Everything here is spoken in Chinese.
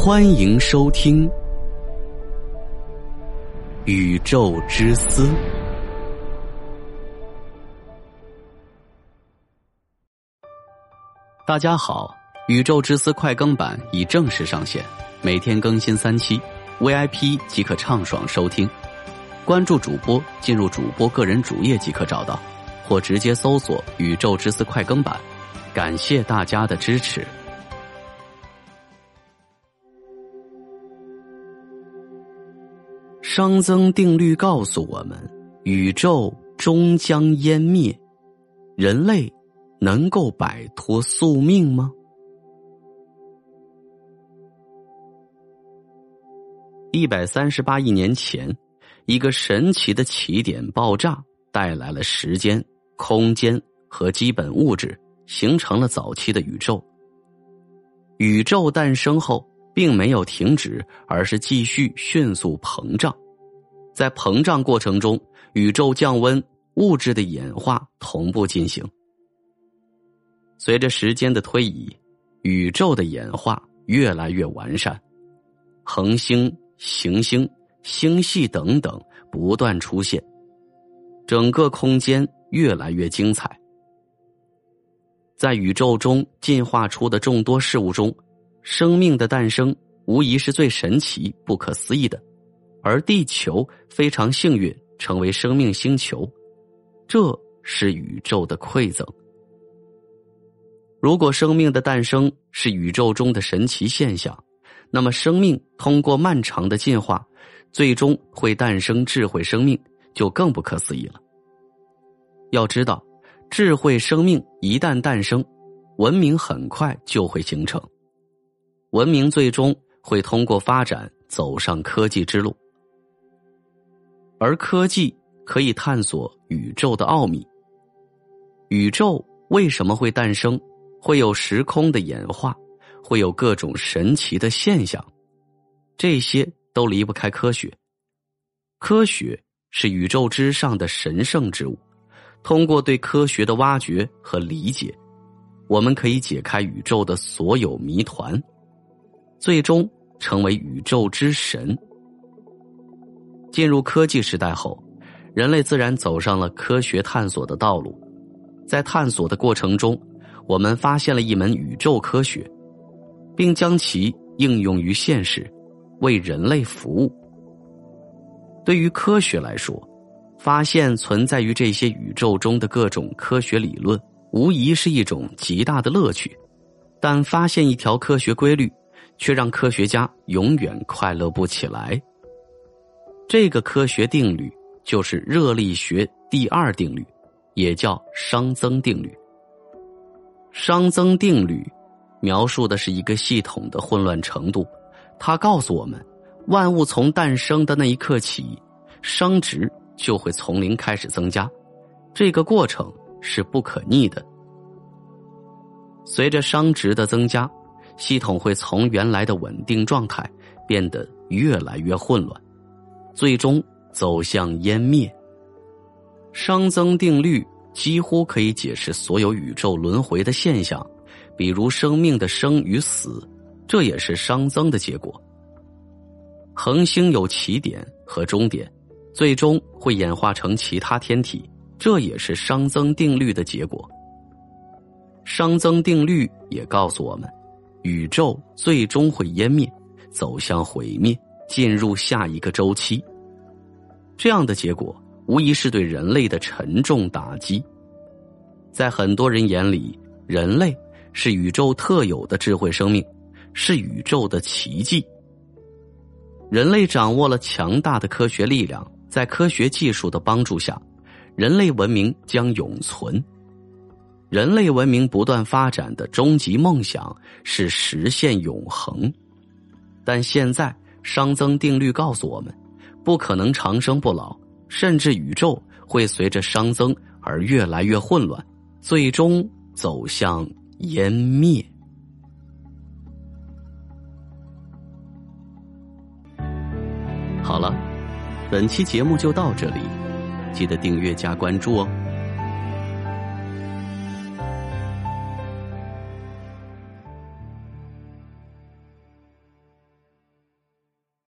欢迎收听《宇宙之思》。大家好，《宇宙之思》快更版已正式上线，每天更新三期，VIP 即可畅爽收听。关注主播，进入主播个人主页即可找到，或直接搜索“宇宙之思快更版”。感谢大家的支持。熵增定律告诉我们，宇宙终将湮灭，人类能够摆脱宿命吗？一百三十八亿年前，一个神奇的起点爆炸，带来了时间、空间和基本物质，形成了早期的宇宙。宇宙诞生后，并没有停止，而是继续迅速膨胀。在膨胀过程中，宇宙降温，物质的演化同步进行。随着时间的推移，宇宙的演化越来越完善，恒星、行星、星系等等不断出现，整个空间越来越精彩。在宇宙中进化出的众多事物中，生命的诞生无疑是最神奇、不可思议的。而地球非常幸运成为生命星球，这是宇宙的馈赠。如果生命的诞生是宇宙中的神奇现象，那么生命通过漫长的进化，最终会诞生智慧生命，就更不可思议了。要知道，智慧生命一旦诞生，文明很快就会形成，文明最终会通过发展走上科技之路。而科技可以探索宇宙的奥秘。宇宙为什么会诞生？会有时空的演化，会有各种神奇的现象，这些都离不开科学。科学是宇宙之上的神圣之物。通过对科学的挖掘和理解，我们可以解开宇宙的所有谜团，最终成为宇宙之神。进入科技时代后，人类自然走上了科学探索的道路。在探索的过程中，我们发现了一门宇宙科学，并将其应用于现实，为人类服务。对于科学来说，发现存在于这些宇宙中的各种科学理论，无疑是一种极大的乐趣。但发现一条科学规律，却让科学家永远快乐不起来。这个科学定律就是热力学第二定律，也叫熵增定律。熵增定律描述的是一个系统的混乱程度，它告诉我们，万物从诞生的那一刻起，熵值就会从零开始增加，这个过程是不可逆的。随着熵值的增加，系统会从原来的稳定状态变得越来越混乱。最终走向湮灭。熵增定律几乎可以解释所有宇宙轮回的现象，比如生命的生与死，这也是熵增的结果。恒星有起点和终点，最终会演化成其他天体，这也是熵增定律的结果。熵增定律也告诉我们，宇宙最终会湮灭，走向毁灭。进入下一个周期，这样的结果无疑是对人类的沉重打击。在很多人眼里，人类是宇宙特有的智慧生命，是宇宙的奇迹。人类掌握了强大的科学力量，在科学技术的帮助下，人类文明将永存。人类文明不断发展的终极梦想是实现永恒，但现在。熵增定律告诉我们，不可能长生不老，甚至宇宙会随着熵增而越来越混乱，最终走向湮灭。好了，本期节目就到这里，记得订阅加关注哦。